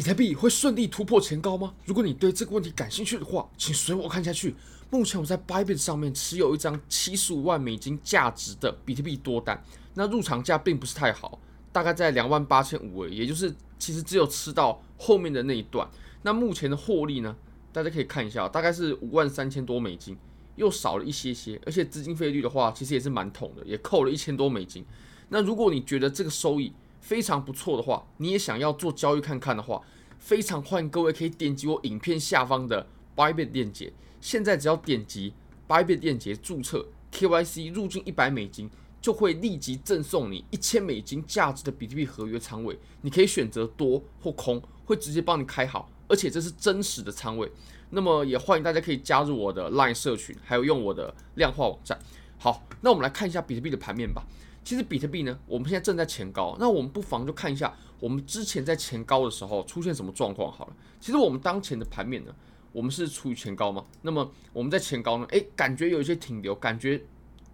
比特币会顺利突破前高吗？如果你对这个问题感兴趣的话，请随我看下去。目前我在 Bybit 上面持有一张七十五万美金价值的比特币多单，那入场价并不是太好，大概在两万八千五，也就是其实只有吃到后面的那一段。那目前的获利呢，大家可以看一下，大概是五万三千多美金，又少了一些些，而且资金费率的话，其实也是蛮痛的，也扣了一千多美金。那如果你觉得这个收益，非常不错的话，你也想要做交易看看的话，非常欢迎各位可以点击我影片下方的 Bybit 链接。现在只要点击 Bybit 链接注册 KYC 入金一百美金，就会立即赠送你一千美金价值的比特币合约仓位。你可以选择多或空，会直接帮你开好，而且这是真实的仓位。那么也欢迎大家可以加入我的 Line 社群，还有用我的量化网站。好，那我们来看一下比特币的盘面吧。其实比特币呢，我们现在正在前高，那我们不妨就看一下我们之前在前高的时候出现什么状况好了。其实我们当前的盘面呢，我们是处于前高嘛，那么我们在前高呢，诶，感觉有一些停留，感觉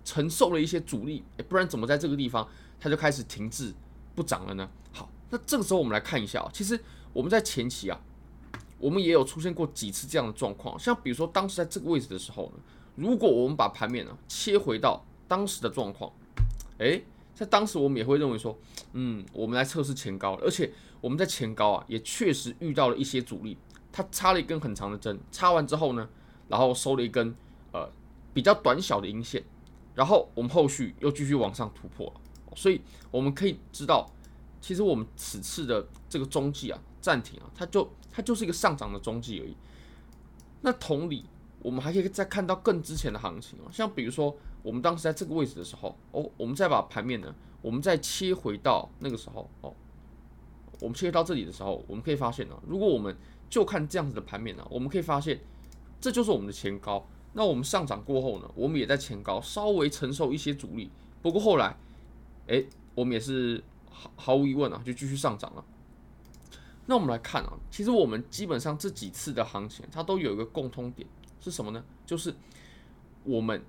承受了一些阻力，诶，不然怎么在这个地方它就开始停滞不涨了呢？好，那这个时候我们来看一下啊，其实我们在前期啊，我们也有出现过几次这样的状况，像比如说当时在这个位置的时候呢，如果我们把盘面呢切回到当时的状况。诶，在当时我们也会认为说，嗯，我们来测试前高，而且我们在前高啊，也确实遇到了一些阻力。它插了一根很长的针，插完之后呢，然后收了一根呃比较短小的阴线，然后我们后续又继续往上突破。所以我们可以知道，其实我们此次的这个中继啊暂停啊，它就它就是一个上涨的中继而已。那同理，我们还可以再看到更之前的行情啊，像比如说。我们当时在这个位置的时候，哦，我们再把盘面呢，我们再切回到那个时候，哦，我们切回到这里的时候，我们可以发现呢，如果我们就看这样子的盘面呢，我们可以发现，这就是我们的前高。那我们上涨过后呢，我们也在前高稍微承受一些阻力，不过后来，哎，我们也是毫毫无疑问啊，就继续上涨了。那我们来看啊，其实我们基本上这几次的行情，它都有一个共通点是什么呢？就是我们。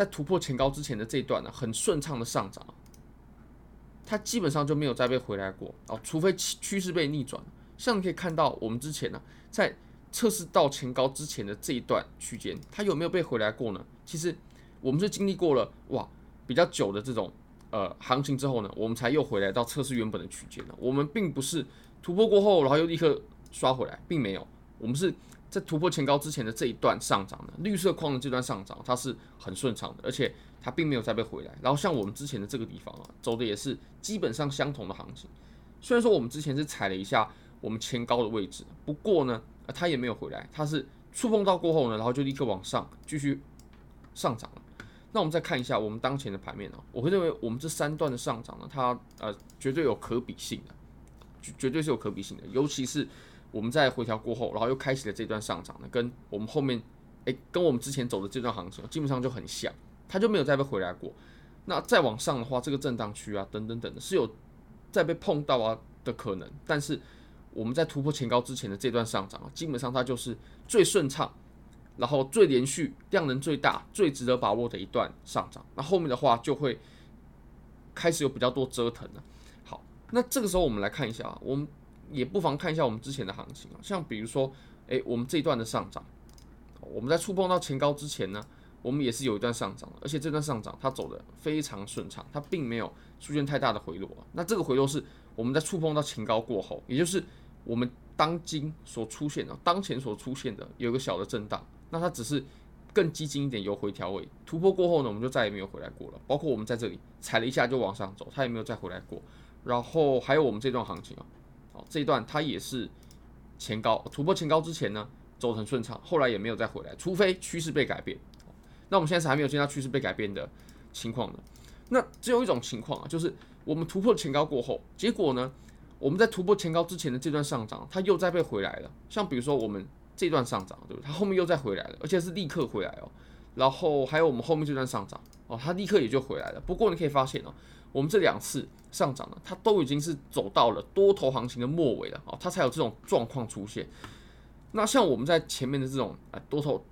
在突破前高之前的这一段呢，很顺畅的上涨，它基本上就没有再被回来过哦，除非趋势被逆转。像你可以看到，我们之前呢，在测试到前高之前的这一段区间，它有没有被回来过呢？其实我们是经历过了哇比较久的这种呃行情之后呢，我们才又回来到测试原本的区间的。我们并不是突破过后，然后又立刻刷回来，并没有，我们是。在突破前高之前的这一段上涨的绿色框的这段上涨，它是很顺畅的，而且它并没有再被回来。然后像我们之前的这个地方啊，走的也是基本上相同的行情。虽然说我们之前是踩了一下我们前高的位置，不过呢，它也没有回来，它是触碰到过后呢，然后就立刻往上继续上涨了。那我们再看一下我们当前的盘面啊，我会认为我们这三段的上涨呢，它呃绝对有可比性的，绝绝对是有可比性的，尤其是。我们在回调过后，然后又开启了这段上涨呢，跟我们后面，诶，跟我们之前走的这段行情基本上就很像，它就没有再被回来过。那再往上的话，这个震荡区啊，等等等的，是有再被碰到啊的可能。但是我们在突破前高之前的这段上涨啊，基本上它就是最顺畅，然后最连续、量能最大、最值得把握的一段上涨。那后面的话就会开始有比较多折腾了。好，那这个时候我们来看一下啊，我们。也不妨看一下我们之前的行情啊，像比如说，诶，我们这一段的上涨，我们在触碰到前高之前呢，我们也是有一段上涨，而且这段上涨它走的非常顺畅，它并没有出现太大的回落。那这个回落是我们在触碰到前高过后，也就是我们当今所出现的、当前所出现的有一个小的震荡，那它只是更激进一点有回调位，突破过后呢，我们就再也没有回来过了。包括我们在这里踩了一下就往上走，它也没有再回来过。然后还有我们这段行情啊。这一段它也是前高突破前高之前呢，走得很顺畅，后来也没有再回来，除非趋势被改变。那我们现在是还没有见到趋势被改变的情况呢。那只有一种情况啊，就是我们突破前高过后，结果呢，我们在突破前高之前的这段上涨，它又再被回来了。像比如说我们这段上涨，对不对？它后面又再回来了，而且是立刻回来哦。然后还有我们后面这段上涨哦，它立刻也就回来了。不过你可以发现哦。我们这两次上涨呢，它都已经是走到了多头行情的末尾了啊，它才有这种状况出现。那像我们在前面的这种啊多头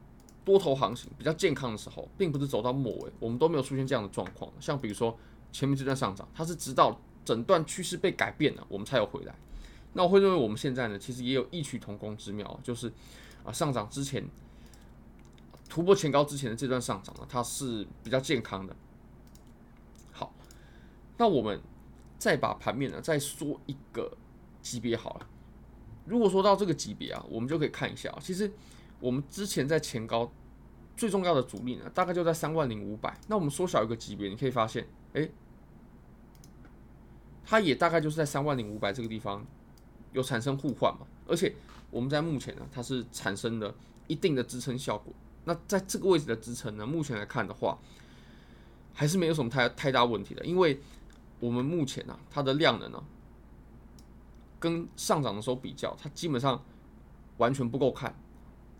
多头行情比较健康的时候，并不是走到末尾，我们都没有出现这样的状况。像比如说前面这段上涨，它是直到整段趋势被改变了，我们才有回来。那我会认为我们现在呢，其实也有异曲同工之妙，就是啊上涨之前突破前高之前的这段上涨呢，它是比较健康的。那我们再把盘面呢再说一个级别好了。如果说到这个级别啊，我们就可以看一下，其实我们之前在前高最重要的阻力呢，大概就在三万零五百。那我们缩小一个级别，你可以发现，哎，它也大概就是在三万零五百这个地方有产生互换嘛。而且我们在目前呢，它是产生了一定的支撑效果。那在这个位置的支撑呢，目前来看的话，还是没有什么太太大问题的，因为我们目前呢，它的量能呢。跟上涨的时候比较，它基本上完全不够看，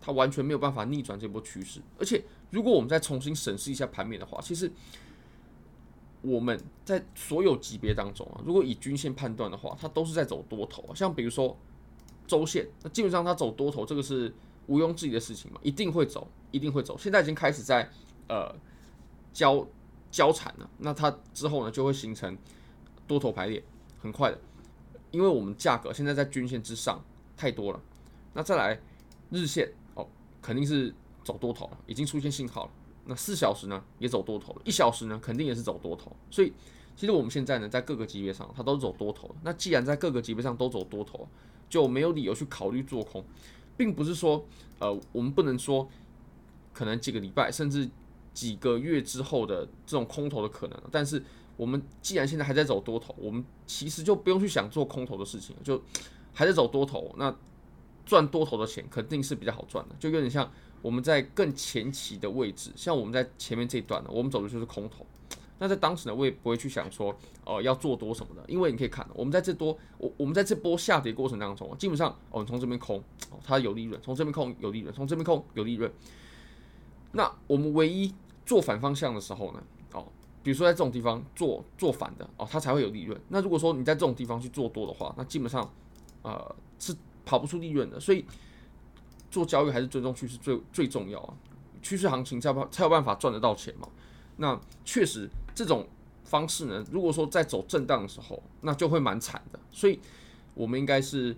它完全没有办法逆转这波趋势。而且，如果我们再重新审视一下盘面的话，其实我们在所有级别当中啊，如果以均线判断的话，它都是在走多头啊。像比如说周线，那基本上它走多头，这个是毋庸置疑的事情嘛，一定会走，一定会走。现在已经开始在呃交 交缠了，那它之后呢就会形成多头排列，很快的。因为我们价格现在在均线之上太多了，那再来日线哦，肯定是走多头了，已经出现信号了。那四小时呢也走多头了，一小时呢肯定也是走多头。所以其实我们现在呢在各个级别上它都走多头。那既然在各个级别上都走多头，就没有理由去考虑做空，并不是说呃我们不能说可能几个礼拜甚至几个月之后的这种空头的可能，但是。我们既然现在还在走多头，我们其实就不用去想做空头的事情，就还在走多头，那赚多头的钱肯定是比较好赚的，就有点像我们在更前期的位置，像我们在前面这一段呢，我们走的就是空头。那在当时呢，我也不会去想说，呃，要做多什么的，因为你可以看，我们在这多，我我们在这波下跌过程当中，基本上，哦，你从这边空，它有利润，从这边空有利润，从这边空有利润。那我们唯一做反方向的时候呢？哦比如说在这种地方做做反的哦，它才会有利润。那如果说你在这种地方去做多的话，那基本上呃是跑不出利润的。所以做交易还是尊重趋势最最重要啊，趋势行情才有才有办法赚得到钱嘛。那确实这种方式呢，如果说在走震荡的时候，那就会蛮惨的。所以我们应该是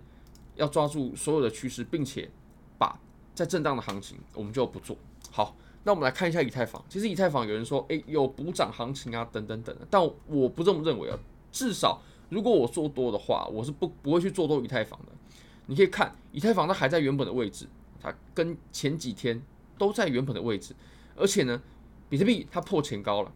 要抓住所有的趋势，并且把在震荡的行情我们就不做好。那我们来看一下以太坊。其实以太坊有人说，诶，有补涨行情啊，等等等等。但我不这么认为啊。至少如果我做多的话，我是不不会去做多以太坊的。你可以看以太坊，它还在原本的位置，它跟前几天都在原本的位置。而且呢，比特币它破前高了，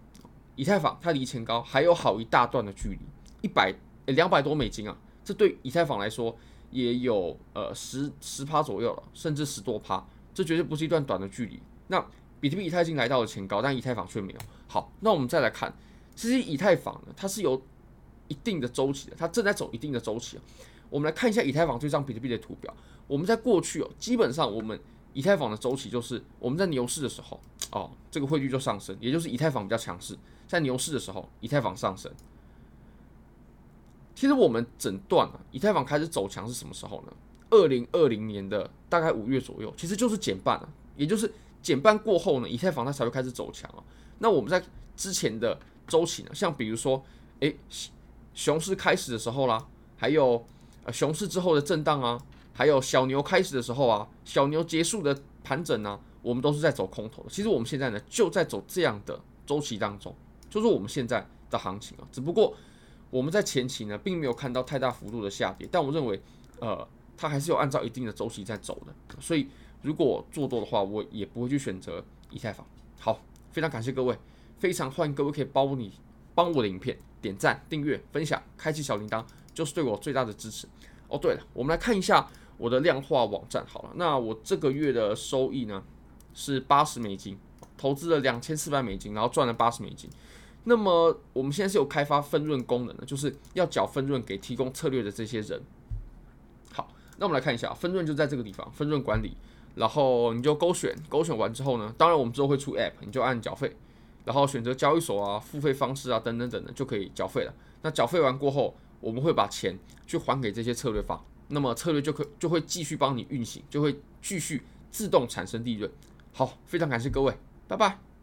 以太坊它离前高还有好一大段的距离，一百两百多美金啊，这对以太坊来说也有呃十十趴左右了，甚至十多趴，这绝对不是一段短的距离。那比特币、以太坊来到了前高，但以太坊却没有。好，那我们再来看，其实以太坊呢，它是有一定的周期的，它正在走一定的周期。我们来看一下以太坊这张比特币的图表。我们在过去哦，基本上我们以太坊的周期就是我们在牛市的时候哦，这个汇率就上升，也就是以太坊比较强势。在牛市的时候，以太坊上升。其实我们诊断啊，以太坊开始走强是什么时候呢？二零二零年的大概五月左右，其实就是减半了，也就是。减半过后呢，以太坊它才会开始走强啊。那我们在之前的周期呢，像比如说，诶，熊市开始的时候啦，还有呃熊市之后的震荡啊，还有小牛开始的时候啊，小牛结束的盘整啊，我们都是在走空头的。其实我们现在呢，就在走这样的周期当中，就是我们现在的行情啊。只不过我们在前期呢，并没有看到太大幅度的下跌，但我认为，呃，它还是有按照一定的周期在走的，所以。如果做多的话，我也不会去选择以太坊。好，非常感谢各位，非常欢迎各位可以帮你帮我的影片点赞、订阅、分享、开启小铃铛，就是对我最大的支持。哦，对了，我们来看一下我的量化网站。好了，那我这个月的收益呢是八十美金，投资了两千四百美金，然后赚了八十美金。那么我们现在是有开发分润功能的，就是要缴分润给提供策略的这些人。好，那我们来看一下分润就在这个地方，分润管理。然后你就勾选，勾选完之后呢，当然我们之后会出 App，你就按缴费，然后选择交易所啊、付费方式啊等等等等，就可以缴费了。那缴费完过后，我们会把钱去还给这些策略方，那么策略就可就会继续帮你运行，就会继续自动产生利润。好，非常感谢各位，拜拜。